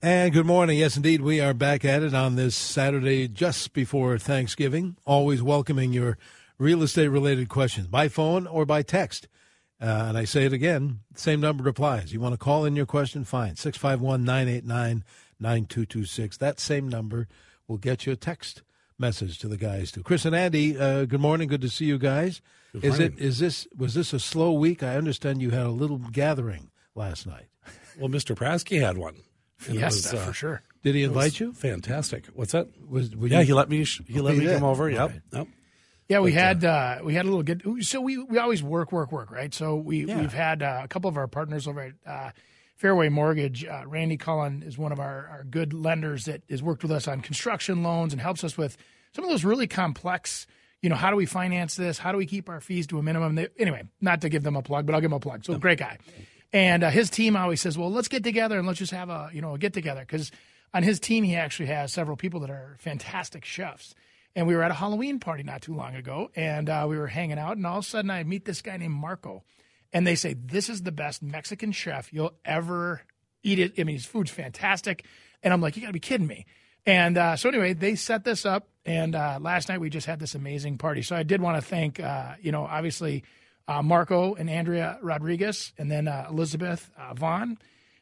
And good morning. Yes, indeed, we are back at it on this Saturday just before Thanksgiving. Always welcoming your real estate related questions by phone or by text. Uh, and I say it again, same number applies. You want to call in your question? Fine. 651 989 9226. That same number will get you a text message to the guys too. Chris and Andy, uh, good morning. Good to see you guys. Good is morning. it is this was this a slow week? I understand you had a little gathering last night. Well, Mr. Prasky had one. And Yes, was, uh, for sure. Did he it was invite you? Fantastic. What's that? Was, yeah, you- he let me. He let me did? come over. Yep. Okay. Yep. Yeah, we But, had uh, we had a little get. So we we always work, work, work, right? So we Yeah. we've had uh, a couple of our partners over at uh, Fairway Mortgage. Uh, Randy Cullen is one of our, our good lenders that has worked with us on construction loans and helps us with some of those really complex. You know, how do we finance this? How do we keep our fees to a minimum? They, anyway, not to give them a plug, but I'll give them a plug. So great guy, and uh, his team always says, "Well, let's get together and let's just have a you know a get together." Because on his team, he actually has several people that are fantastic chefs. And we were at a Halloween party not too long ago, and uh, we were hanging out, and all of a sudden I meet this guy named Marco, and they say this is the best Mexican chef you'll ever eat. It. I mean, his food's fantastic, and I'm like, you got to be kidding me. And uh, so anyway, they set this up, and uh, last night we just had this amazing party. So I did want to thank, uh, you know, obviously uh, Marco and Andrea Rodriguez, and then uh, Elizabeth uh, Vaughn,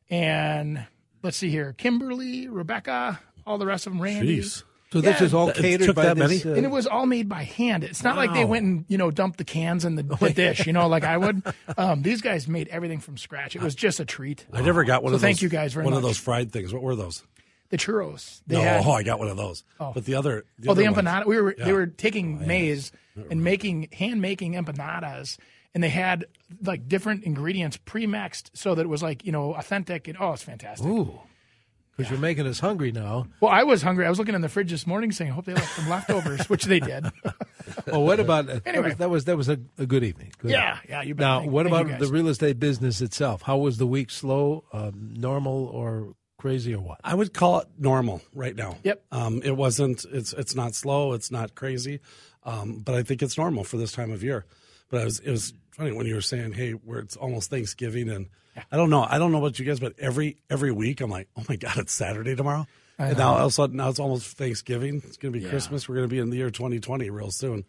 and let's see here, Kimberly, Rebecca, all the rest of them, Randy. Jeez. So this Yeah. is all It catered took by that this. many? uh, And it was all made by hand. It's not like they went and you know dumped the cans in the, the dish, you know, like I would. Um, these guys made everything from scratch. It was just a treat. I never got one So of those. thank you guys very One of those fried things. What were those? The churros. They no, had, oh, I got one of those. Oh. But the other. oh, the other ones- empanada. We were Yeah. they were taking maize and making hand making empanadas, and they had like different ingredients pre mixed so that it was like you know authentic. And oh, it's fantastic. Ooh, because you're making us hungry now. Well, I was hungry. I was looking in the fridge this morning, saying, "I hope they left some leftovers," which they did. well, what about uh, Anyway. that was that was a, a good evening. Good yeah, yeah. You bet. Now, Thank- what thank about the real estate business itself? How was the week? Slow, um, normal, or crazy, or what? I would call it normal right now. Yep. Um, it wasn't. It's it's not slow. It's not crazy, um, but I think it's normal for this time of year. But I was it was funny when you were saying, "Hey, where it's almost Thanksgiving," and I don't know. I don't know about you guys, but every every week I'm like, "Oh my god, it's Saturday tomorrow." And now all of a sudden, now it's almost Thanksgiving. It's going to be Christmas. We're going to be in the year 2020 real soon.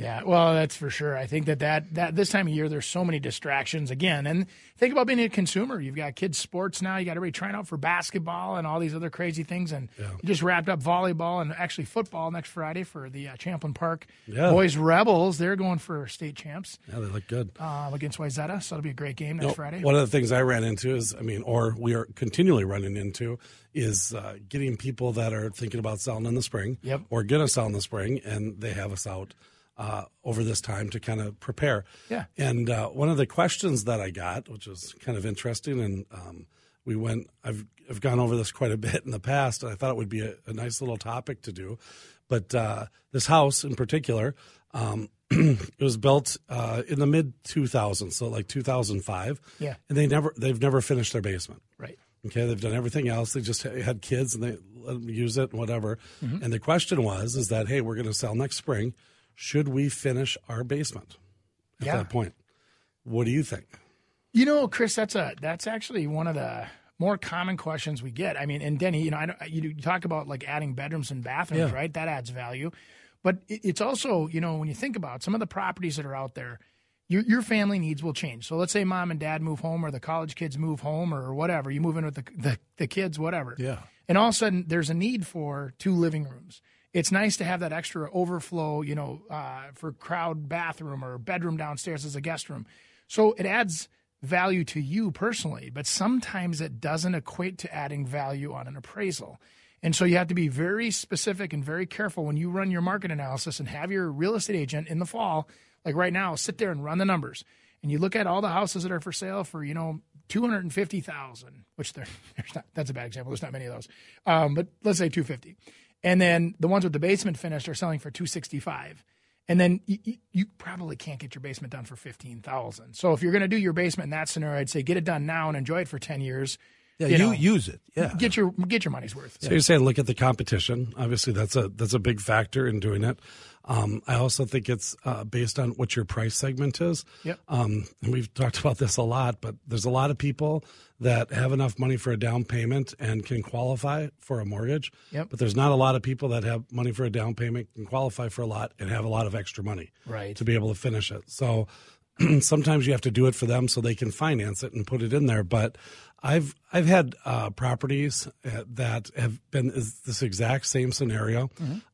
Yeah, well, that's for sure. I think that, that that this time of year there's so many distractions again. And think about being a consumer. You've got kids sports now. You got everybody trying out for basketball and all these other crazy things. And you just wrapped up volleyball and actually football next Friday for the uh, Champlin Park Yeah. Boys Rebels. They're going for state champs Yeah, they look good. uh, against Wayzata, so it'll be a great game next No, Friday. One of the things I ran into is, I mean, or we are continually running into is uh, getting people that are thinking about selling in the spring Yep. or going to sell in the spring, and they have us out uh, over this time to kind of prepare. Yeah. And uh, one of the questions that I got, which was kind of interesting, and um, we went, I've, I've gone over this quite a bit in the past, and I thought it would be a, a nice little topic to do. But uh, this house in particular, um, it was built uh, in the mid 2000s, so like 2005. Yeah. And they never, they've never finished their basement. right. Okay, they've done everything else. They just had kids and they let them use it and whatever. And the question was, is that hey, we're going to sell next spring. Should we finish our basement at Yeah. that point? What do you think? You know, Chris, that's a that's actually one of the more common questions we get. I mean, and Denny, you know, I you, you talk about like adding bedrooms and bathrooms, Yeah. right? That adds value, but it's also, you know, when you think about some of the properties that are out there, your your family needs will change. So let's say mom and dad move home, or the college kids move home, or whatever. You move in with the the, the kids, whatever. Yeah. And all of a sudden, there's a need for two living rooms. It's nice to have that extra overflow, you know, uh, for crowd bathroom or bedroom downstairs as a guest room. So it adds value to you personally, but sometimes it doesn't equate to adding value on an appraisal. And so you have to be very specific and very careful when you run your market analysis and have your real estate agent in the fall, like right now, sit there and run the numbers. And you look at all the houses that are for sale for, you know, two hundred and fifty thousand, which there, there's not. That's a bad example. There's not many of those, um, but let's say two fifty, and then the ones with the basement finished are selling for two sixty five. And then you, you, probably can't get your basement done for fifteen thousand. So if you're going to do your basement in that scenario, I'd say get it done now and enjoy it for ten years. Yeah, You you, know, use it. Yeah. Get your get your money's worth. So you're saying look at the competition. Obviously, that's a that's a big factor in doing it. Um, I also think it's uh, based on what your price segment is. Yep. Um, and we've talked about this a lot, but there's a lot of people that have enough money for a down payment and can qualify for a mortgage. Yep. But there's not a lot of people that have money for a down payment, can qualify for a lot, and have a lot of extra money Right. to be able to finish it. So sometimes you have to do it for them so they can finance it and put it in there. But I've I've had uh, properties uh, that have been this exact same scenario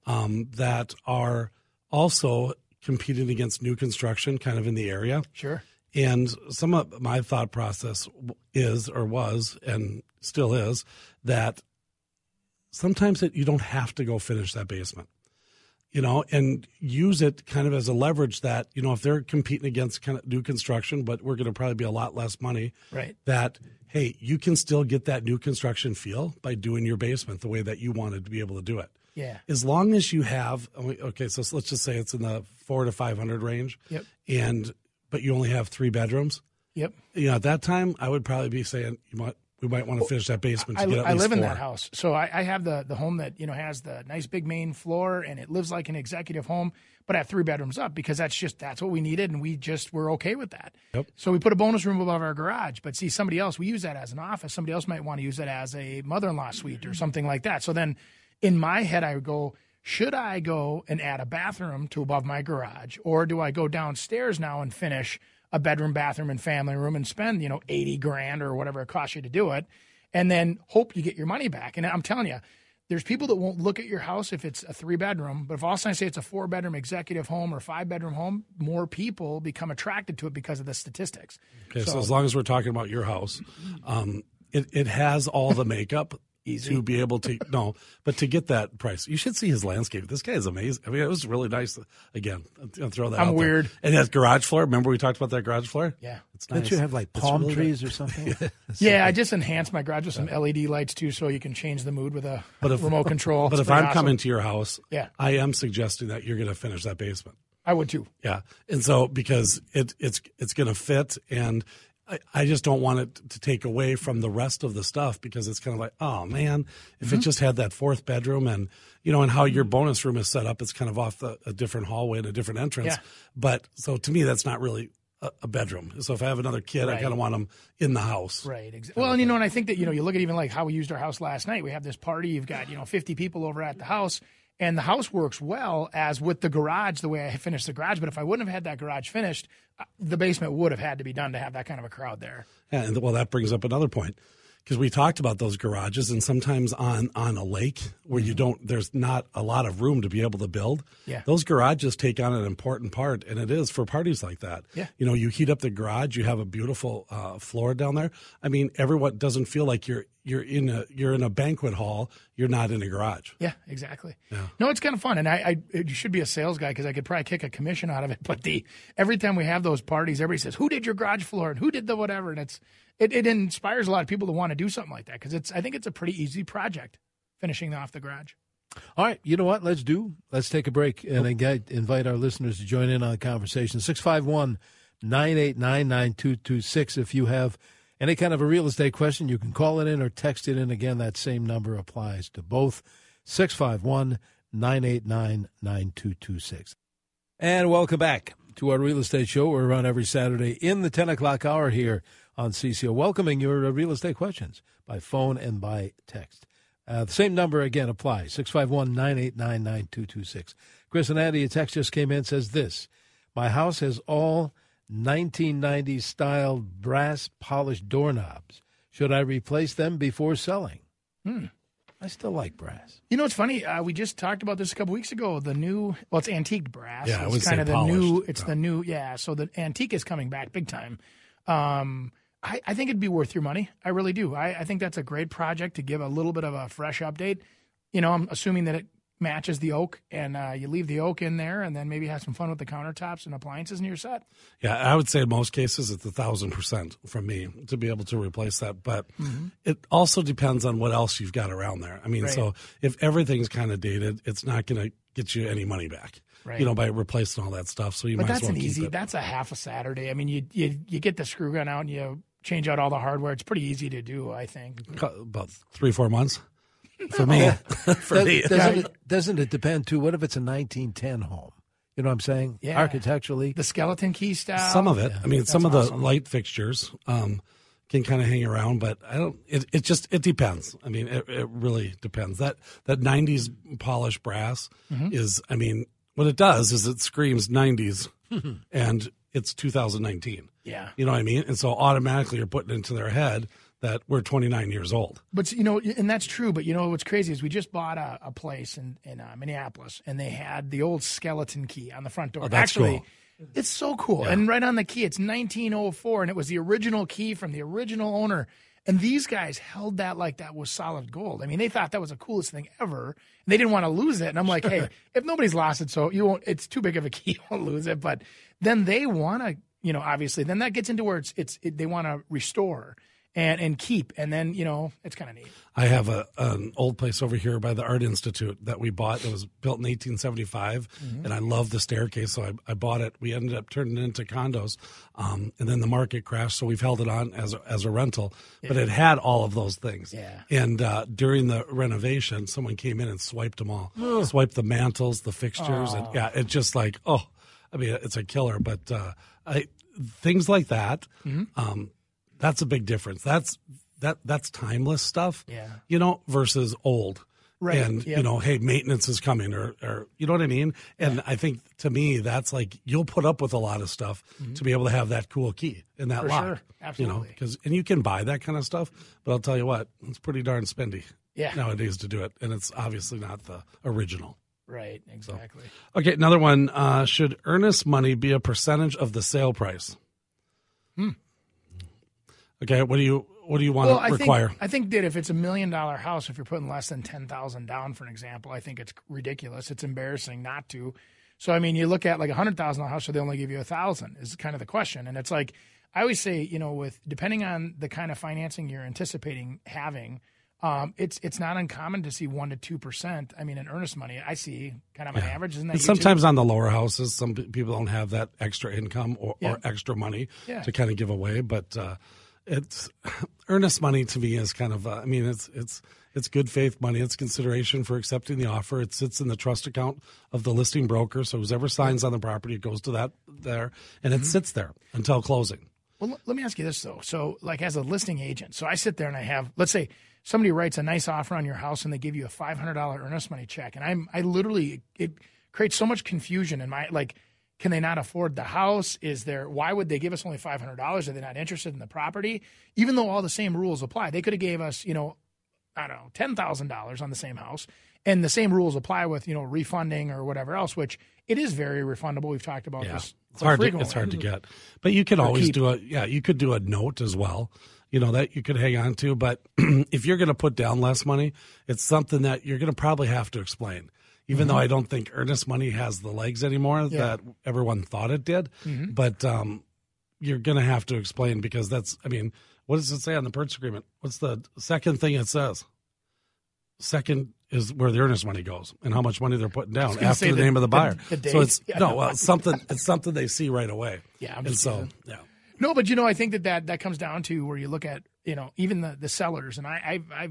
um, that are also competing against new construction, kind of in the area. Sure. And some of my thought process is, or was, and still is, that sometimes it, you don't have to go finish that basement, you know, and use it kind of as a leverage that, you know, if they're competing against kind of new construction, but we're going to probably be a lot less money, Right. that, hey, you can still get that new construction feel by doing your basement the way that you wanted to be able to do it. Yeah. As long as you have, okay, so let's just say it's in the four to 500 range. Yep. And, but you only have three bedrooms Yep. you know, at that time, I would probably be saying you might we might want to finish that basement to I, I live in four. that house, so I, I have the the home that you know has the nice big main floor, and it lives like an executive home. But I have three bedrooms up because that's just that's what we needed, and we just were okay with that. Yep. So we put a bonus room above our garage. But see, somebody else we use that as an office. Somebody else might want to use it as a mother in law suite or something like that. So then, in my head, I would go. Should I go and add a bathroom to above my garage, or do I go downstairs now and finish a bedroom, bathroom, and family room and spend you know eighty grand or whatever it costs you to do it? and then hope you get your money back. And I'm telling you, there's people that won't look at your house if it's a three bedroom, but if all of a sudden I say it's a four bedroom executive home or five bedroom home, more people become attracted to it because of the statistics. Okay, so, as long as we're talking about your house, um, it it has all the makeup to be able to no, but to get that price, you should see his landscape. This guy is amazing. I mean, it was really nice. Again, I'll throw that. I'm out there. weird. And that garage floor. Remember we talked about that garage floor? Yeah. it's nice. Don't you have like palm really trees or something? Yeah, I just enhanced my garage with some LED lights too, so you can change the mood with a But if- remote control. But It's if I'm awesome. coming to your house, Yeah. I am suggesting that you're going to finish that basement. I would too. Yeah, and so because it it's it's going to fit, and I, I just don't want it to take away from the rest of the stuff because it's kind of like, oh man, if Mm-hmm. it just had that fourth bedroom and you know, and how your bonus room is set up, it's kind of off the, a different hallway and a different entrance. Yeah. But so to me, that's not really a, a bedroom. So if I have another kid, I kind of want them in the house. Right. Exactly. Well, and you know, and I think that you know, you look at even like how we used our house last night. We have this party. You've got you know 50 people over at the house, and the house works well as with the garage the way I finished the garage. But if I wouldn't have had that garage finished, the basement would have had to be done to have that kind of a crowd there. And well, that brings up another point because we talked about those garages, and sometimes on on a lake where you don't, there's not a lot of room to be able to build. Yeah. those garages take on an important part, and it is for parties like that. Yeah. you know, you heat up the garage, you have a beautiful uh, floor down there. I mean, everyone doesn't feel like you're you're in a you're in a banquet hall. You're not in a garage. Yeah, exactly. No, it's kind of fun, and I, I you should be a sales guy because I could probably kick a commission out of it. But the every time we have those parties, everybody says, "Who did your garage floor?" and "Who did the whatever?" and it's it, it inspires a lot of people to want to do something like that because it's I think it's a pretty easy project finishing off the garage. All right, you know what? Let's do. Let's take a break and again, invite our listeners to join in on the conversation. 651 989 9226. If you have any kind of a real estate question, you can call it in or text it in. Again, that same number applies to both 651 989 9226. And welcome back to our real estate show. We're on every Saturday in the 10 o'clock hour here on CCO, welcoming your uh, real estate questions by phone and by text. Uh, the same number again applies 651 989 9226. Chris and Andy, a text just came in says this My house has all 1990s style brass polished doorknobs. Should I replace them before selling? Hmm. I still like brass. You know, it's funny. Uh, we just talked about this a couple weeks ago. The new, well, it's antique brass. Yeah, it's kind of the polished. new. It's the new, yeah. So the antique is coming back big time. Um, I, I think it'd be worth your money. I really do. I, I think that's a great project to give a little bit of a fresh update. You know, I'm assuming that it matches the oak, and uh, you leave the oak in there, and then maybe have some fun with the countertops and appliances, and you're set. Yeah, I would say in most cases it's a thousand percent from me to be able to replace that. But mm-hmm. it also depends on what else you've got around there. I mean, right. so if everything's kind of dated, it's not going to get you any money back. Right. You know, by replacing all that stuff. So you but might that's as well an easy. It. That's a half a Saturday. I mean, you you you get the screw gun out and you change out all the hardware. It's pretty easy to do. I think about three four months for me. for me, doesn't it, doesn't it depend too? What if it's a 1910 home? You know what I'm saying? Yeah. Architecturally, the skeleton key style. Some of it. Yeah. I mean, That's some of awesome. the light fixtures um, can kind of hang around, but I don't. It, it just it depends. I mean, it, it really depends. That that 90s polished brass mm-hmm. is. I mean, what it does is it screams 90s, and it's 2019. Yeah. You know what I mean? And so automatically you're putting into their head that we're 29 years old. But you know, and that's true. But you know what's crazy is we just bought a, a place in in uh, Minneapolis, and they had the old skeleton key on the front door. Oh, that's Actually, cool. it's so cool. Yeah. And right on the key, it's 1904, and it was the original key from the original owner. And these guys held that like that was solid gold. I mean, they thought that was the coolest thing ever. And they didn't want to lose it. And I'm like, hey, if nobody's lost it, so you won't. It's too big of a key, you won't lose it. But then they want to, you know, obviously, then that gets into where it's it's it, they want to restore and and keep and then you know it's kind of neat i have a an old place over here by the art institute that we bought it was built in 1875 mm-hmm. and i love the staircase so I, I, bought it we ended up turning it into condos um, and then the market crashed so we've held it on as a, as a rental yeah. but it had all of those things yeah and uh, during the renovation someone came in and swiped them all Ugh. swiped the mantles the fixtures oh. and yeah it's just like oh i mean it's a killer but uh, I, things like that mm-hmm. um, that's a big difference. That's that that's timeless stuff. Yeah. You know, versus old. Right. And yep. you know, hey, maintenance is coming or or you know what I mean? And yeah. I think to me that's like you'll put up with a lot of stuff mm-hmm. to be able to have that cool key in that For lock. Sure. Absolutely. You know, because and you can buy that kind of stuff, but I'll tell you what, it's pretty darn spendy. Yeah. Nowadays to do it. And it's obviously not the original. Right, exactly. So, okay, another one. Uh, should earnest money be a percentage of the sale price? Hmm. Okay, what do you what do you want well, to require? I think, I think that if it's a million dollar house, if you're putting less than ten thousand down, for an example, I think it's ridiculous. It's embarrassing not to. So I mean, you look at like a hundred thousand dollar house, so they only give you a thousand is kind of the question, and it's like I always say, you know, with depending on the kind of financing you're anticipating having. Um, it's it's not uncommon to see one to two percent. I mean, in earnest money, I see kind of an yeah. average. Isn't that sometimes on the lower houses, some people don't have that extra income or, yeah. or extra money yeah. to kind of give away. But uh, it's earnest money to me is kind of uh, I mean it's it's it's good faith money. It's consideration for accepting the offer. It sits in the trust account of the listing broker. So whoever signs on the property, it goes to that there, and it mm-hmm. sits there until closing. Well, let me ask you this though. So, like as a listing agent, so I sit there and I have, let's say, somebody writes a nice offer on your house and they give you a five hundred dollar earnest money check, and I'm I literally it creates so much confusion in my like can they not afford the house? Is there why would they give us only five hundred dollars? Are they not interested in the property? Even though all the same rules apply, they could have gave us, you know, I don't know, ten thousand dollars on the same house, and the same rules apply with you know refunding or whatever else. Which it is very refundable. We've talked about yeah. this. It's hard. To, it's hard to get, but you could always keep. do a yeah. You could do a note as well. You know that you could hang on to, but if you're going to put down less money, it's something that you're going to probably have to explain even mm-hmm. though I don't think earnest money has the legs anymore yeah. that everyone thought it did. Mm-hmm. But um, you're going to have to explain because that's, I mean, what does it say on the purchase agreement? What's the second thing it says? Second is where the earnest money goes and how much money they're putting down after the, the, name of the buyer. The, the so it's yeah. no, well, it's something. It's something they see right away. Yeah, I'm and just so kidding. yeah. No, but you know, I think that, that that comes down to where you look at you know even the the sellers, and I I, I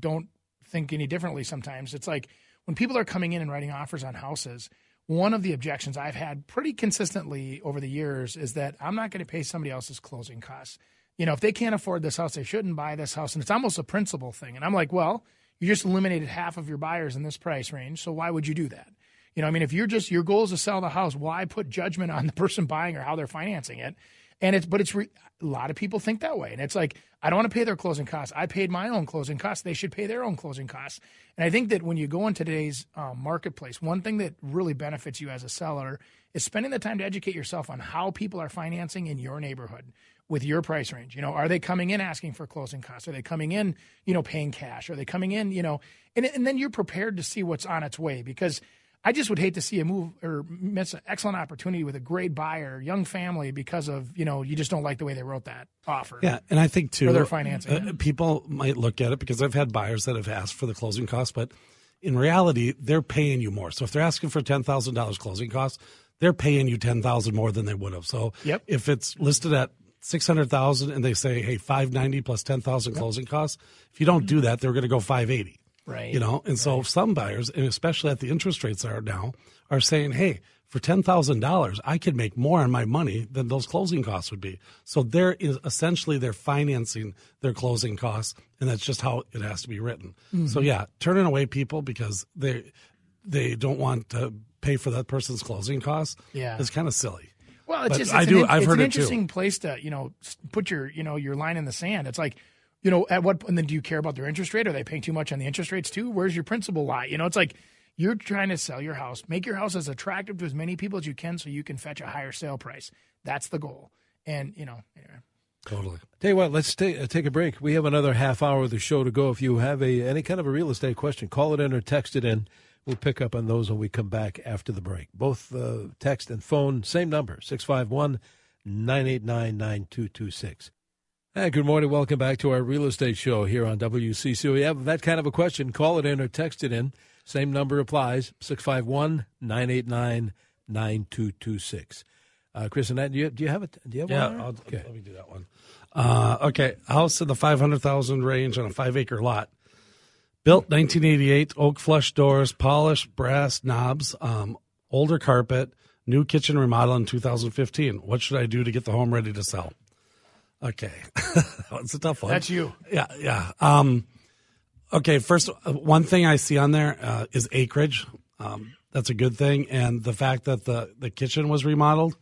don't think any differently. Sometimes it's like when people are coming in and writing offers on houses, one of the objections I've had pretty consistently over the years is that I'm not going to pay somebody else's closing costs. You know, if they can't afford this house, they shouldn't buy this house. And it's almost a principle thing. And I'm like, well, you just eliminated half of your buyers in this price range. So why would you do that? You know, I mean, if you're just, your goal is to sell the house, why put judgment on the person buying or how they're financing it? And it's, but it's re, a lot of people think that way. And it's like, I don't want to pay their closing costs. I paid my own closing costs. They should pay their own closing costs. And I think that when you go into today's um, marketplace, one thing that really benefits you as a seller is spending the time to educate yourself on how people are financing in your neighborhood. with your price range. You know, are they coming in asking for closing costs? Are they coming in, you know, paying cash? Are they coming in, you know, and and then you're prepared to see what's on its way because I just would hate to see a move or miss an excellent opportunity with a great buyer, young family, because of you know you just don't like the way they wrote that offer. Yeah, and I think too, their financing. uh, people might look at it because I've had buyers that have asked for the closing costs, but in reality, they're paying you more. So if they're asking for ten thousand dollars closing costs, they're paying you ten thousand more than they would have. So Yep. if it's listed at six hundred thousand and they say, hey, five ninety plus ten thousand closing costs, if you don't do that, they're going to go five eighty. Right. You know, and so some buyers, and especially at the interest rates are now, are saying, hey, for ten thousand dollars, I could make more on my money than those closing costs would be. So there is essentially they're financing their closing costs, and that's just how it has to be written. Mm-hmm. So yeah, turning away people because they they don't want to pay for that person's closing costs. Yeah. is kind of silly. Well, it's But just I do- An, I've it's heard an it too. interesting place to you know put your you know your line in the sand. It's like you know at what and then do you care about their interest rate? Are they paying too much on the interest rates too? Where's your principal lie? You know, it's like you're trying to sell your house, make your house as attractive to as many people as you can, so you can fetch a higher sale price. That's the goal. And you know, anyway. Totally. Tell you what, let's take, uh, take a break. We have another half hour of the show to go. If you have a any kind of a real estate question, call it in or text it in. We'll pick up on those when we come back after the break. Both uh, text and phone, same number, 651 989 9226. Hey, good morning. Welcome back to our real estate show here on WCC. WCCO. You have that kind of a question, call it in or text it in. Same number applies, 651 989 9226. Uh, Chris and do you, do you have it? Do you have Yeah, one? I'll, okay. let me do that one. Uh, okay, house in the five hundred thousand range on a five acre lot. Built 1988, oak flush doors, polished brass knobs, um, older carpet, new kitchen remodel in 2015. What should I do to get the home ready to sell? Okay, that's a tough one. That's you. Yeah, yeah. Um, okay, first, uh, one thing I see on there uh, is acreage. Um, that's a good thing, and the fact that the the kitchen was remodeled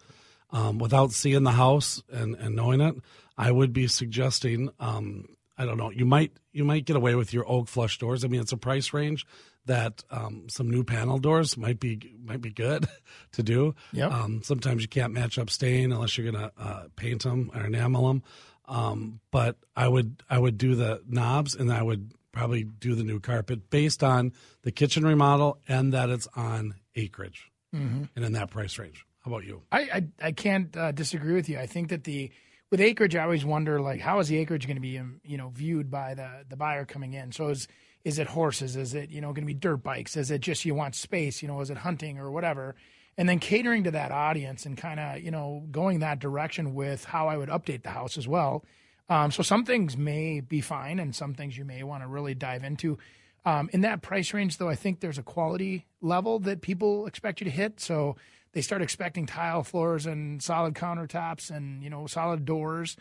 um, without seeing the house and, and knowing it, I would be suggesting. Um, I don't know. You might you might get away with your oak flush doors. I mean, it's a price range that um, some new panel doors might be might be good to do. Yep. Um, sometimes you can't match up stain unless you're gonna uh, paint them or enamel them. Um, but I would I would do the knobs and I would probably do the new carpet based on the kitchen remodel and that it's on acreage and in that price range. How about you? I I, I can't uh, disagree with you. I think that the with acreage, I always wonder like how is the acreage going to be um, you know viewed by the the buyer coming in? So is is it horses? Is it you know going to be dirt bikes? Is it just you want space? You know, is it hunting or whatever? And then catering to that audience and kind of you know going that direction with how I would update the house as well. Um, so some things may be fine, and some things you may want to really dive into. Um, in that price range, though, I think there's a quality level that people expect you to hit. So they start expecting tile floors and solid countertops and you know solid doors.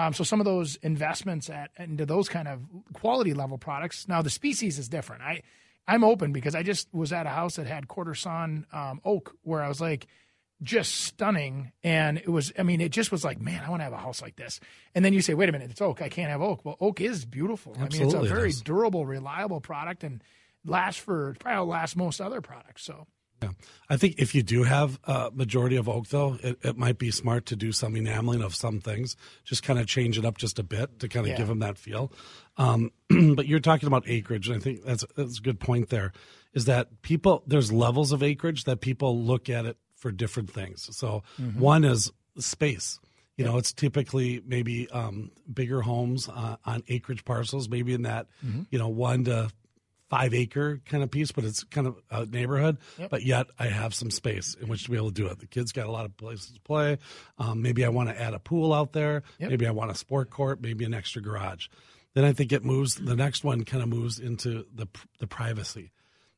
Um, so some of those investments at into those kind of quality level products. Now the species is different. I I'm open because I just was at a house that had quarter sawn um, oak where I was like just stunning and it was i mean it just was like man i want to have a house like this and then you say wait a minute it's oak i can't have oak well oak is beautiful i mean it's a very is. durable reliable product and lasts for probably last most other products so Yeah. I think if you do have a majority of oak, though, it, it might be smart to do some enameling of some things, just kind of change it up just a bit to kind of Yeah. give them that feel. Um, but you're talking about acreage, and I think that's that's a good point. There is that people there's levels of acreage that people look at it for different things. So one is space. You know, it's typically maybe um, bigger homes uh, on acreage parcels, maybe in that you know one to five acre kind of piece, but it's kind of a neighborhood. But yet I have some space in which to be able to do it. The kids got a lot of places to play. Um, maybe I want to add a pool out there. Yep. Maybe I want a sport court. Maybe an extra garage. Then I think it moves. The next one kind of moves into the the privacy.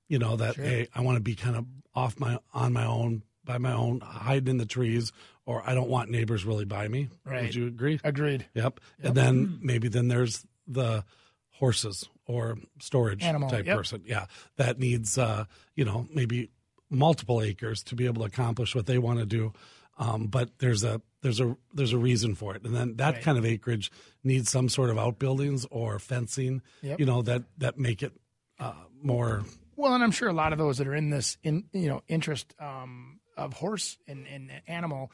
You know that hey, I want to be kind of off my on my own by my own, hiding in the trees, or I don't want neighbors really by me. Right. Would you agree? agreed Yep. And then maybe then there's the horses or storage Animal, type yep. person. Yeah. That needs uh, you know, maybe multiple acres to be able to accomplish what they want to do. Um, but there's a there's a there's a reason for it. And then that Right. kind of acreage needs some sort of outbuildings or fencing, Yep. you know, that that make it uh, more Well, and I'm sure a lot of those that are in this in you know interest um, of horse and, and animal,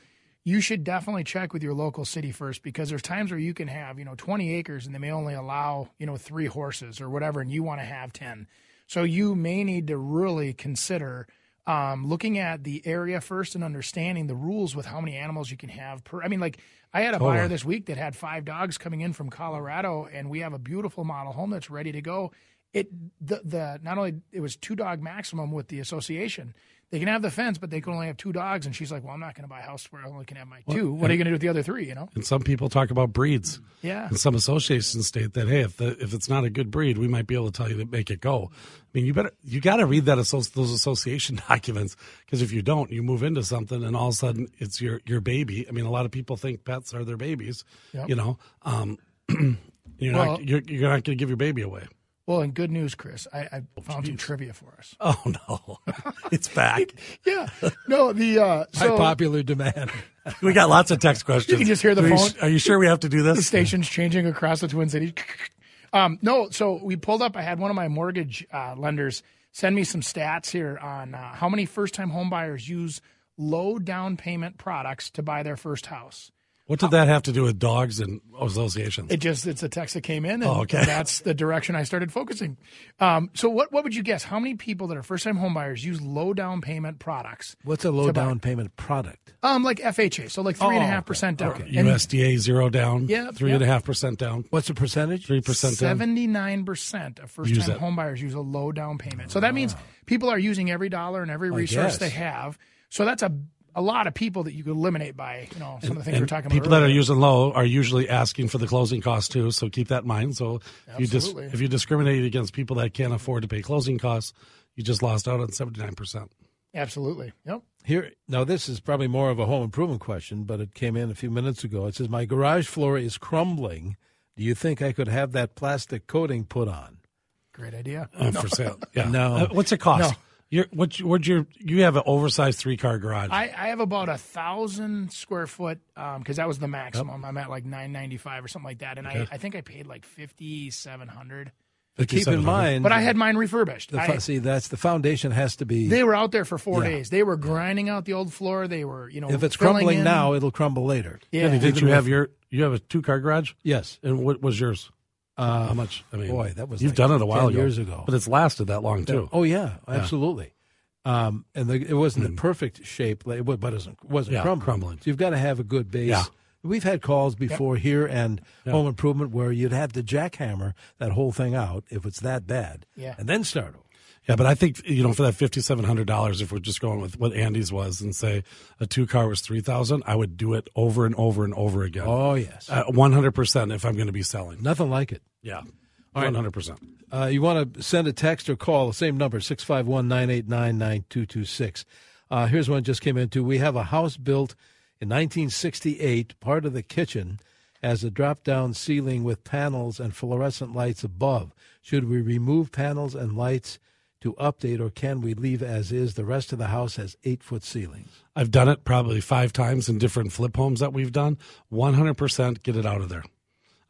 you should definitely check with your local city first because there's times where you can have, you know, 20 acres and they may only allow, you know, three horses or whatever, and you want to have 10. So you may need to really consider um, looking at the area first and understanding the rules with how many animals you can have per. I mean, like I had a buyer this week that had five dogs coming in from Colorado, and we have a beautiful model home that's ready to go. It the the not only it was two dog maximum with the association. They can have the fence, but they can only have two dogs. And she's like, "Well, I'm not going to buy a house where I only can have my two. What are you going to do with the other three? You know?" And some people talk about breeds. Yeah. And some associations state that hey, if the, if it's not a good breed, we might be able to tell you to make it go. I mean, you better you got to read that those association documents because if you don't, you move into something and all of a sudden it's your your baby. I mean, a lot of people think pets are their babies. Yep. You know, um, you're Well- not you're, you're not going to give your baby away. Well, and good news, Chris. I, I found some trivia for us. Oh no, it's back. Yeah. No, the uh, By so popular demand. we got lots of text questions. You can just hear the Are you phone. s- Are you sure we have to do this? the station's changing across the Twin Cities. Um, no, so we pulled up. I had one of my mortgage uh, lenders send me some stats here on uh, how many first-time homebuyers use low down payment products to buy their first house. What did that have to do with dogs and associations? It just it's a text that came in, and, Oh, okay. that's the direction I started focusing. Um, so what what would you guess? How many people that are first time homebuyers use low down payment products? What's a low To buy- down payment product? Um, like FHA, so like three and a half percent down. And USDA zero down. Yep, three and a half percent down. What's the percentage? Three percent down. Seventy-nine percent of first-time homebuyers use a low down payment. So that means people are using every dollar and every resource they have. So that's a a lot of people that you could eliminate by you know some of the things we we're And talking about. people that are using low are usually asking for the closing costs too. So keep that in mind. So if you dis- if you discriminate against people that can't afford to pay closing costs, you just lost out on seventy nine percent. absolutely. Yep. Here, now this is probably more of a home improvement question, but it came in a few minutes ago. It says, My garage floor is crumbling. Do you think I could have that plastic coating put on? Great idea. Uh, for sale. Yeah. No. Uh, what's it cost? No. You're, what, what's your, you have an oversized three car garage. I, I have about a thousand square foot um, because that was the maximum. I'm at like nine ninety five or something like that, and I, I think I paid like fifty seven hundred. But keep in mind, But I had mine refurbished. the I- see that's the foundation has to be. they were out there for four Yeah. days. They were grinding out the old floor. They were, you know, if it's crumbling in. now, it'll crumble later. yeah. Did you have your, you have a two car garage? Yes. And what was yours? Uh, How much? I mean, boy, that was you've like done it a while 10 ago, years ago. but it's lasted that long too. Oh yeah, absolutely. Um, and the, it wasn't the perfect shape, like, but it wasn't wasn't Hmm. Yeah, crumbling. crumbling. So you've got to have a good base. Yeah. We've had calls before here and home improvement where you'd have to jackhammer that whole thing out if it's that bad, Yeah. and then start over. Yeah, but I think you know for that fifty seven hundred dollars, if we're just going with what Andy's was and say a two car was three thousand, I would do it over and over and over again. Oh yes, One hundred percent if I'm going to be selling. nothing like it. Yeah, one hundred percent. Uh, you want to send a text or call the same number 651-989-9226. Uh, here's one just came into. We have a house built in 1968. Part of the kitchen has a drop-down ceiling with panels and fluorescent lights above. Should we remove panels and lights to update, or can we leave as is? The rest of the house has eight-foot ceilings. I've done it probably five times in different flip homes that we've done. One hundred percent, get it out of there.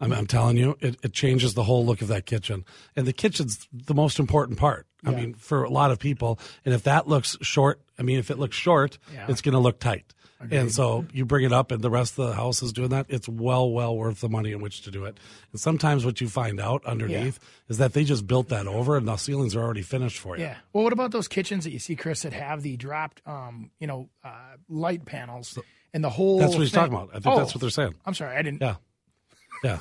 I'm, I'm telling you, it, it changes the whole look of that kitchen, and the kitchen's the most important part. I mean, for a lot of people, and if that looks short, I mean, if it looks short, Yeah. it's going to look tight. And so you bring it up, and the rest of the house is doing that. It's well, well worth the money in which to do it. And sometimes what you find out underneath is that they just built that over, and the ceilings are already finished for you. Yeah. Well, what about those kitchens that you see, Chris, that have the dropped, um, you know, uh, light panels and the whole? That's what he's thing- talking about. I think Oh, that's what they're saying. I'm sorry, I didn't. Yeah, yeah.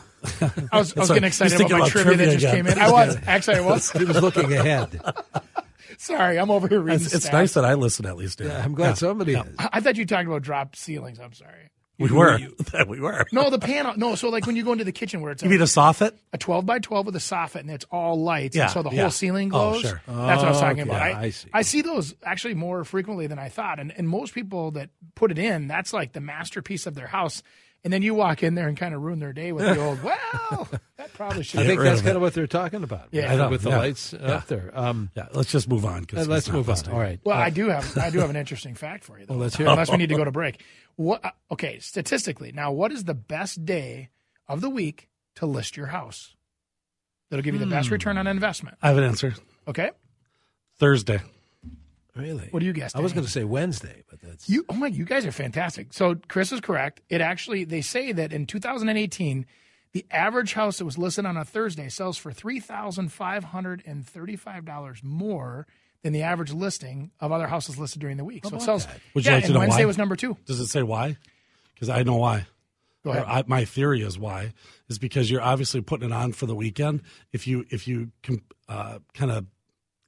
I was, I was getting excited about my about trivia, that just again. came in. I was actually I was. He was looking ahead. Sorry, I'm over here reading. It's, it's nice that I listen at least. Yeah, I'm glad somebody is. I I thought you talked about drop ceilings. I'm sorry. We were. we were. No, the panel. No, so like when you go into the kitchen where it's You a, mean a soffit? a 12 by 12 with a soffit and it's all lights, Yeah, and so the yeah. whole ceiling Oh, glows. sure. That's what I was talking oh, Okay, about. I I, see. I see those actually more frequently than I thought, and and most people that put it in, that's like the masterpiece of their house. And then you walk in there and kind of ruin their day with the old. Well, that probably should. I think that's of kind it. of what they're talking about. Yeah. right? I with the yeah. lights up there. Um, Yeah, let's just move on. 'cause uh, let's move on. listening. All right. Well, Uh, I do have I do have an interesting fact for you. Though. Well, let's hear it. Unless we need to go to break. What? uh, Okay, statistically, now what is the best day of the week to list your house? That'll give you the best return on investment. I have an answer. Okay. Thursday. Really? What do you guess? I was going to say Wednesday, but that's You, oh my, you guys are fantastic. So Chris is correct. It actually, they say that in 2018, the average house that was listed on a Thursday sells for three thousand five hundred and thirty-five dollars more than the average listing of other houses listed during the week. so it sells. Would you yeah, like to and know Wednesday why? was number two. Does it say why? Because I know why. Go ahead. Or I, my theory is why is because you're obviously putting it on for the weekend. If you if you can uh, kind of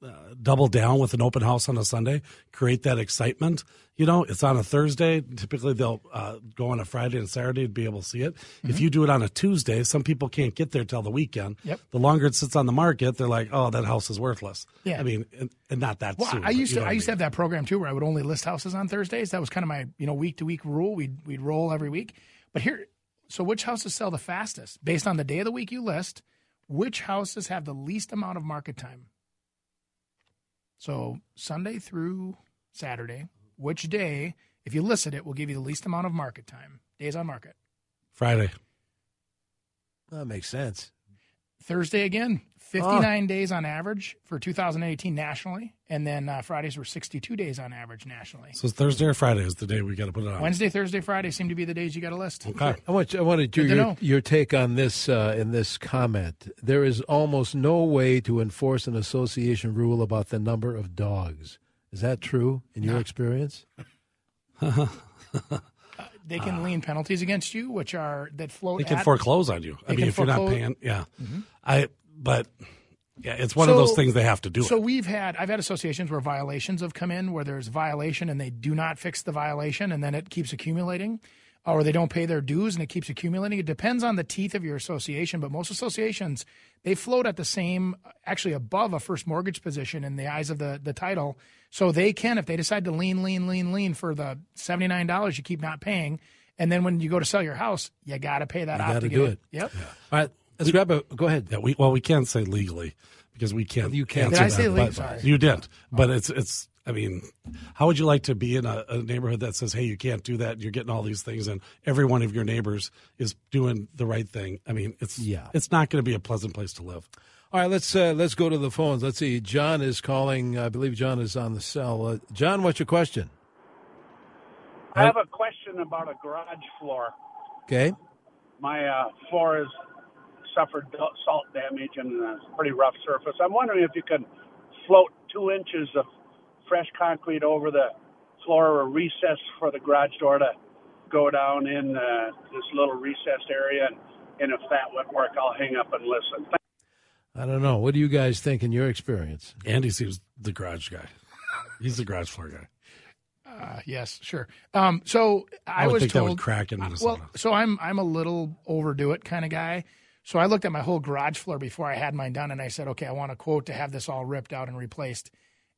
uh, double down with an open house on a Sunday, create that excitement. You know, it's on a Thursday. Typically, they'll uh, go on a Friday and Saturday to be able to see it. If you do it on a Tuesday, some people can't get there till the weekend. Yep. The longer it sits on the market, they're like, "Oh, that house is worthless." Yeah. I mean, and, and not that Well, soon. I used to I what used to have that program too, where I would only list houses on Thursdays. That was kind of my you know week to week rule. We'd we'd roll every week. But here, so which houses sell the fastest based on the day of the week you list? Which houses have the least amount of market time? So Sunday through Saturday, which day, if you listed it, will give you the least amount of market time days on market? Friday. that makes sense. Thursday again, 59 days on average for 2018 nationally, and then uh, Fridays were 62 days on average nationally. So Thursday or Friday is the day we got to put it on. Wednesday, Thursday, Friday seem to be the days you got to list. Okay. I want I wanted your Good your, your take on this uh, in this comment. There is almost no way to enforce an association rule about the number of dogs. Is that true in your experience? They can lien penalties against you, which are that float. They can at, foreclose on you. I mean, can if you're not paying, yeah. I, but yeah, it's one of those things they have to do. So it. we've had I've had associations where violations have come in where there's violation and they do not fix the violation and then it keeps accumulating or they don't pay their dues and it keeps accumulating. It depends on the teeth of your association, but most associations they float at the same actually above a first mortgage position in the eyes of the the title. So they can if they decide to lien lien lien lien for the $79 you keep not paying and then when you go to sell your house, you got to pay that You off to get do it. it. Yep. All right, let's grab a. Go ahead. yeah, we well, we can't say legally because we can't. You can't answer Did I say that, legal? but- Sorry. You did, but it's it's. I mean, how would you like to be in a, a neighborhood that says, "Hey, you can't do that. You're getting all these things, and every one of your neighbors is doing the right thing." I mean, it's Yeah. it's not going to be a pleasant place to live. All right, let's uh, let's go to the phones. Let's see. John is calling. I believe John is on the cell. Uh, John, what's your question? I have a question about a garage floor. Okay. My uh, floor has suffered salt damage and a pretty rough surface. I'm wondering if you can float two inches of fresh concrete over the floor or recess for the garage door to go down in uh, this little recessed area. And, and if that would work, I'll hang up and listen. I don't know. What do you guys think in your experience? Andy seems the garage guy. He's the garage floor guy. Uh, yes, sure. Um, so I, I would was think that told would crack in Minnesota. Well, so I'm I'm a little overdo it kind of guy. So I looked at my whole garage floor before I had mine done, and I said, okay, I want a quote to have this all ripped out and replaced.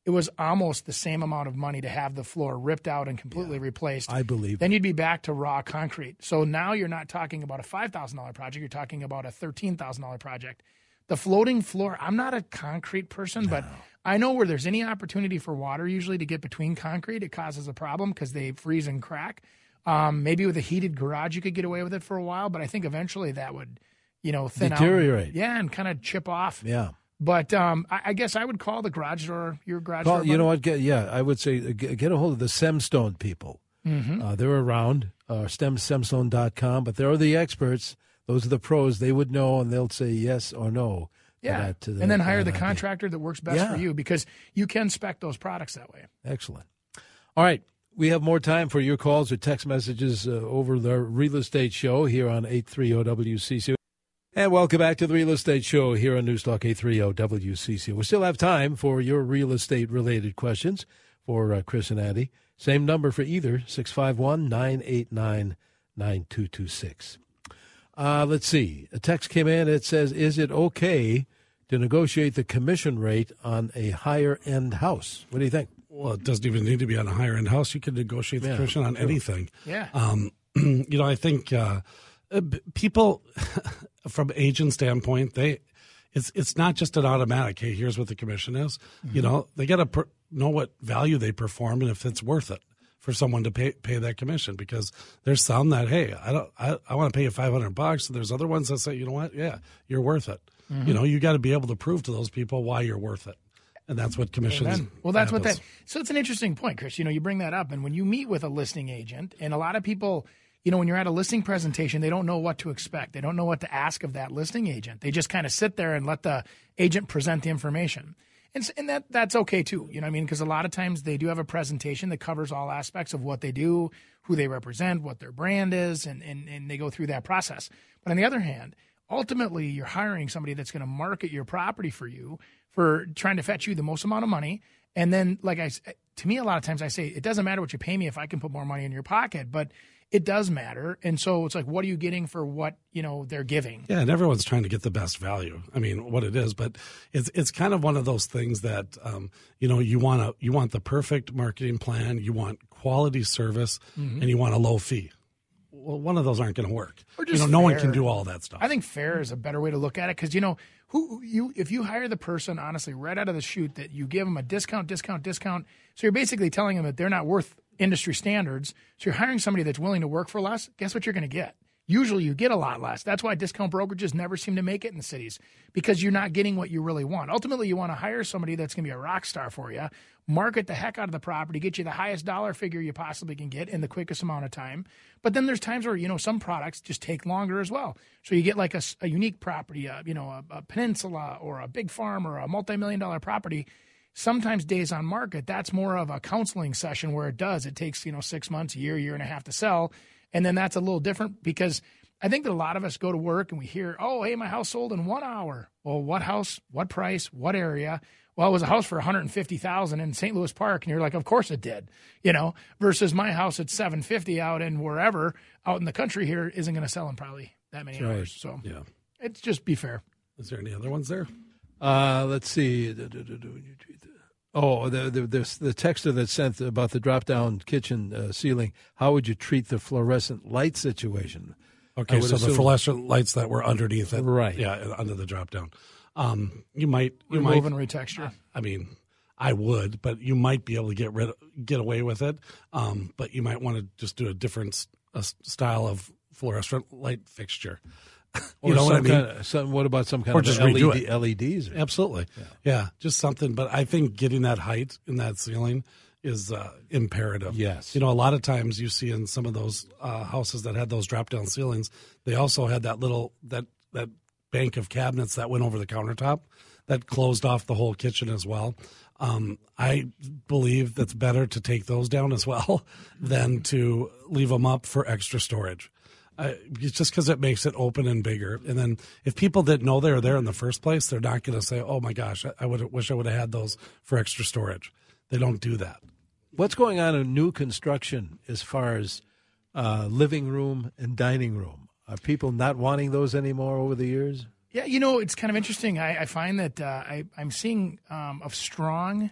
It was almost the same amount of money to have the floor ripped out and completely replaced. I believe. then you'd be back to raw concrete. So now you're not talking about a five thousand dollar project; you're talking about a thirteen thousand dollar project. The floating floor. I'm not a concrete person, but I know where there's any opportunity for water usually to get between concrete, it causes a problem because they freeze and crack. Um, maybe with a heated garage, you could get away with it for a while, but I think eventually that would, you know, thin Deteriorate. out. Yeah, and kind of chip off. yeah. But um, I, I guess I would call the garage door your garage Well, door. you know what? Get, yeah, I would say uh, get, get a hold of the Semstone people. Mm-hmm. Uh, they're around, uh, stemsemstone.com, but they're the experts. Those are the pros. They would know, and they'll say yes or no. Yeah, that- to and then hire that the contractor that works best Yeah. for you because you can spec those products that way. Excellent. All right. We have more time for your calls or text messages uh, over the real estate show here on 830 WCCO. And welcome back to the real estate show here on Newstalk 830 WCCO. We still have time for your real estate related questions for uh, Chris and Andy. Same number for either 651 989 9226. Uh, let's see. A text came in. It says, Is it okay to negotiate the commission rate on a higher end house? What do you think? well, it doesn't even need to be on a higher end house. You can negotiate the Yeah, commission on true. anything. Yeah. Um, you know, I think uh, uh, people, from agent standpoint, they it's it's not just an automatic. Hey, here's what the commission is. You mm-hmm. know, they got to per- know what value they perform and if it's worth it for someone to pay pay that commission. Because there's some that hey, I don't, I, I want to pay you 500 bucks. And there's other ones that say, you know what, yeah, you're worth it. Mm-hmm. You know, you got to be able to prove to those people why you're worth it. and that's what commissions. Amen. Well, that's what that. So it's an interesting point, Chris. You know, you bring that up, and when you meet with a listing agent, and a lot of people, you know, when you're at a listing presentation, they don't know what to expect. They don't know what to ask of that listing agent. They just kind of sit there and let the agent present the information. And, and that that's okay too. You know, I mean, because a lot of times they do have a presentation that covers all aspects of what they do, who they represent, what their brand is, and and, and they go through that process. But on the other hand, ultimately you're hiring somebody that's going to market your property for you for trying to fetch you the most amount of money and then like i to me a lot of times i say it doesn't matter what you pay me if i can put more money in your pocket but it does matter and so it's like what are you getting for what you know they're giving Yeah, and everyone's trying to get the best value. I mean, what it is, but it's it's kind of one of those things that um, you know you want to you want the perfect marketing plan, you want quality service, Mm-hmm. and you want a low fee. Well, one of those aren't going to work. Or you just know, no one can do all that stuff. I think fair is a better way to look at it because you know who you if you hire the person honestly right out of the chute that you give them a discount, discount, discount. So you're basically telling them that they're not worth industry standards. So you're hiring somebody that's willing to work for less. Guess what you're going to get? Usually you get a lot less. That's why discount brokerages never seem to make it in the cities because you're not getting what you really want. Ultimately, you want to hire somebody that's going to be a rock star for you, market the heck out of the property, get you the highest dollar figure you possibly can get in the quickest amount of time. But then there's times where, you know, some products just take longer as well. So you get like a unique property, uh, you know, a, a peninsula or a big farm or a multi million dollar property sometimes days on market that's more of a counseling session where it does. It takes you know six months a year year and a half to sell. And then that's a little different because i think that a lot of us go to work and we hear oh hey my house sold in one hour. Well what house what price what area? Well it was a house for 150000 in st louis park. And you're like of course it did you know versus my house at 750 out in wherever out in the country here isn't going to sell in probably that many hours. So yeah. it's just be fair. Is there any other ones there? Uh, let's see. Oh, the the the, the texter that sent about the drop down kitchen uh, ceiling. How would you treat the fluorescent light situation? Okay, would so the fluorescent lights that were underneath it, Right. Yeah, under the drop down. Um, you might you remove might and retexture I mean, I would, but you might be able to get rid get away with it. Um, but you might want to just do a different s- a s- style of fluorescent light fixture. Or you know what I mean? Kind of, some, what about some kind Or of just LED, LEDs? Or, Absolutely, yeah. just something. But I think getting that height in that ceiling is uh, imperative. Yes. you know, a lot of times you see in some of those uh, houses that had those drop down ceilings, they also had that little that that bank of cabinets that went over the countertop that closed off the whole kitchen as well. Um, I believe that's better to take those down as well than to leave them up for extra storage. Uh, it's just because it makes it open and bigger. And then if people didn't know they were there in the first place, they're not going to say, "Oh my gosh, I, I would wish I would have had those for extra storage." They don't do that. What's going on in new construction as far as uh, living room and dining room? Are people not wanting those anymore over the years? Yeah, you know, it's kind of interesting. I, I find that uh, I, I'm seeing um, a strong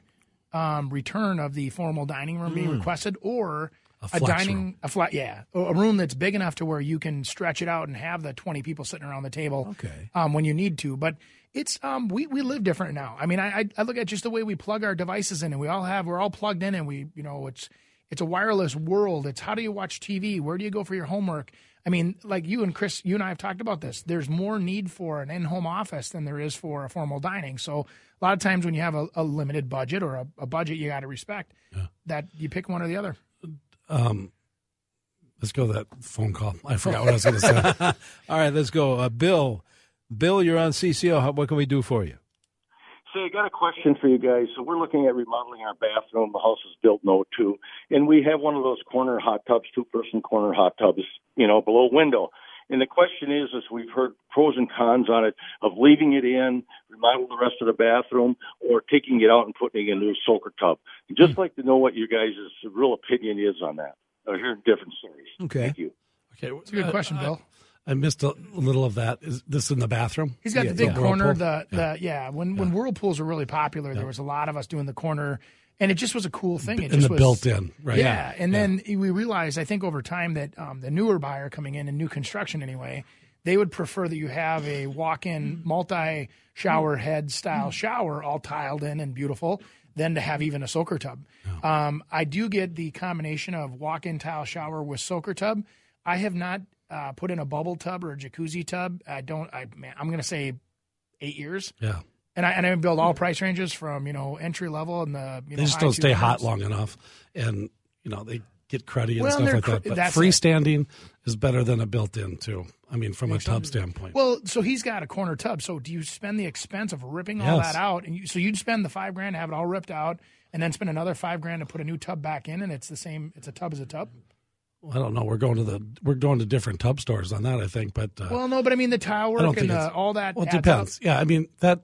um, return of the formal dining room being requested, or a, flex dining room. a flat, yeah, a a room that's big enough to where you can stretch it out and have the 20 people sitting around the table. Okay. um, when you need to, but. It's um we, we live different now. I mean, I I- look at just the way we plug our devices in, and we all have we're all plugged in, and we you know it's it's a wireless world. It's how do you watch TV? Where do you go for your homework? I mean, like you and Chris, you and I have talked about this. There's more need for an in-home office than there is for a formal dining. So a lot of times when you have a, a limited budget or a, a budget you got to respect, that you pick one or the other. Um, let's go to that phone call. I forgot what I was going to say. All right, let's go. Uh, Bill, Bill, you're on CCO. How, what can we do for you? Say, I got a question for you guys. So we're looking at remodeling our bathroom. The house is built in '02, and we have one of those corner hot tubs, two-person corner hot tubs, you know, below window. And the question is, is we've heard pros and cons on it of leaving it in, remodel the rest of the bathroom, or taking it out and putting it in a new soaker tub. I'd just hmm. like to know what you guys' real opinion is on that. I hear different stories. Okay. Thank you. Okay, It's a uh, good question, uh, Bill. I missed a little of that. Is this in the bathroom? He's got Yeah, the big yeah. corner. Whirlpool? The the yeah. When when whirlpools were really popular, there was a lot of us doing the corner, and it just was a cool thing. It in just the was, built-in, right? Yeah, and then we realized, I think over time that um, the newer buyer coming in in new construction anyway, they would prefer that you have a walk-in multi-shower head style shower, all tiled in and beautiful, than to have even a soaker tub. Um, I do get the combination of walk-in tile shower with soaker tub. I have not uh, put in a bubble tub or a jacuzzi tub. I don't. I man, I'm going to say eight years. Yeah. And I and I build all price ranges from you know entry level and the you know They just don't stay hot long enough, and you know they get cruddy and Well, stuff like that. But freestanding is better than a built-in too. I mean, from a tub standpoint. Well, so he's got a corner tub. So do you spend the expense of ripping all that out? And you, so you'd spend the five grand to have it all ripped out, and then spend another five grand to put a new tub back in, and it's the same. It's a tub as a tub. I don't know. We're going to the we're going to different tub stores on that. I think, but uh, Well, no, but I mean the tile work and the, all that. Well, it depends. up. Yeah, I mean that.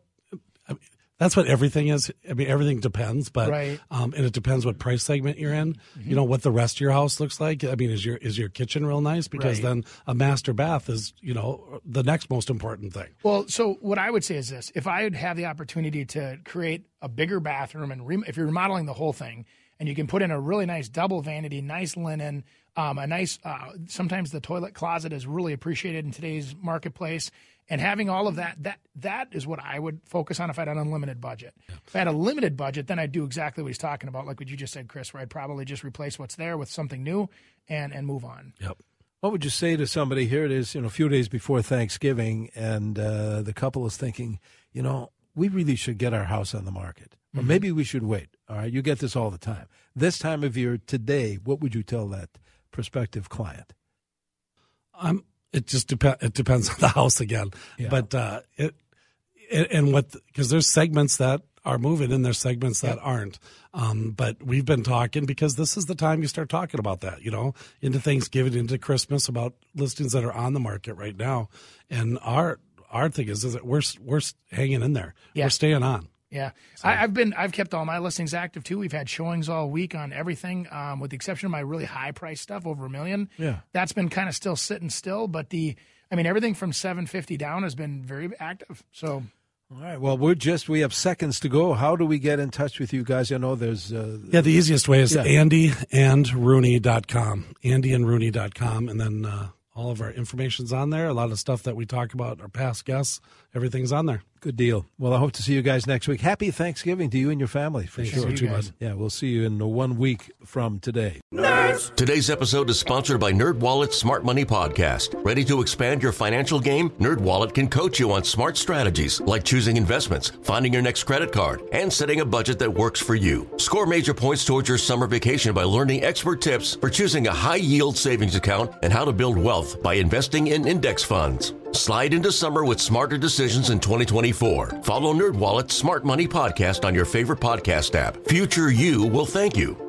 That's what everything is. I mean, everything depends, but Right. um, and it depends what price segment you're in. You know what the rest of your house looks like. I mean, is your is your kitchen real nice? Because Right. then a master bath is you know the next most important thing. Well, so what I would say is this: if I would have the opportunity to create a bigger bathroom, and re- if you're remodeling the whole thing, and you can put in a really nice double vanity, nice linen, um, a nice. Uh, sometimes the toilet closet is really appreciated in today's marketplace, and having all of that that that is what I would focus on if I had an unlimited budget. If I had a limited budget, then I'd do exactly what he's talking about, like what you just said, Chris. Where I'd probably just replace what's there with something new, and and move on. Yep. What would you say to somebody? Here it is, you know, a few days before Thanksgiving, and uh, the couple is thinking, you know, we really should get our house on the market, or maybe we should wait. All right, you get this all the time. This time of year, today, what would you tell that prospective client? Um, it just depends. It depends on the house again, Yeah. but uh, it and, and what because there's segments that are moving and there's segments that aren't. Um, but we've been talking because this is the time you start talking about that. You know, into Thanksgiving, into Christmas, about listings that are on the market right now. And our our thing is is that we're we're hanging in there. Yeah. We're staying on. Yeah, I, I've been I've kept all my listings active too. We've had showings all week on everything, um, with the exception of my really high price stuff over a million. Yeah. that's been kind of still sitting still. But the I mean everything from seven fifty down has been very active. So All right. Well, we're just we have seconds to go. How do we get in touch with you guys? I know there's uh, Yeah, the easiest way is Yeah. andyandrooney.com. Andyandrooney.com. And then uh, all of our information's on there. A lot of stuff that we talk about, our past guests, everything's on there. good deal. Well, I hope to see you guys next week. Happy Thanksgiving to you and your family for Thanks sure. so too, bud. Yeah, we'll see you in one week from today. Today's episode is sponsored by NerdWallet's Smart Money Podcast. Ready to expand your financial game? NerdWallet can coach you on smart strategies like choosing investments, finding your next credit card, and setting a budget that works for you. Score major points towards your summer vacation by learning expert tips for choosing a high yield savings account and how to build wealth by investing in index funds. Slide into summer with smarter decisions in 2024. Follow NerdWallet's Smart Money Podcast on your favorite podcast app. Future you will thank you.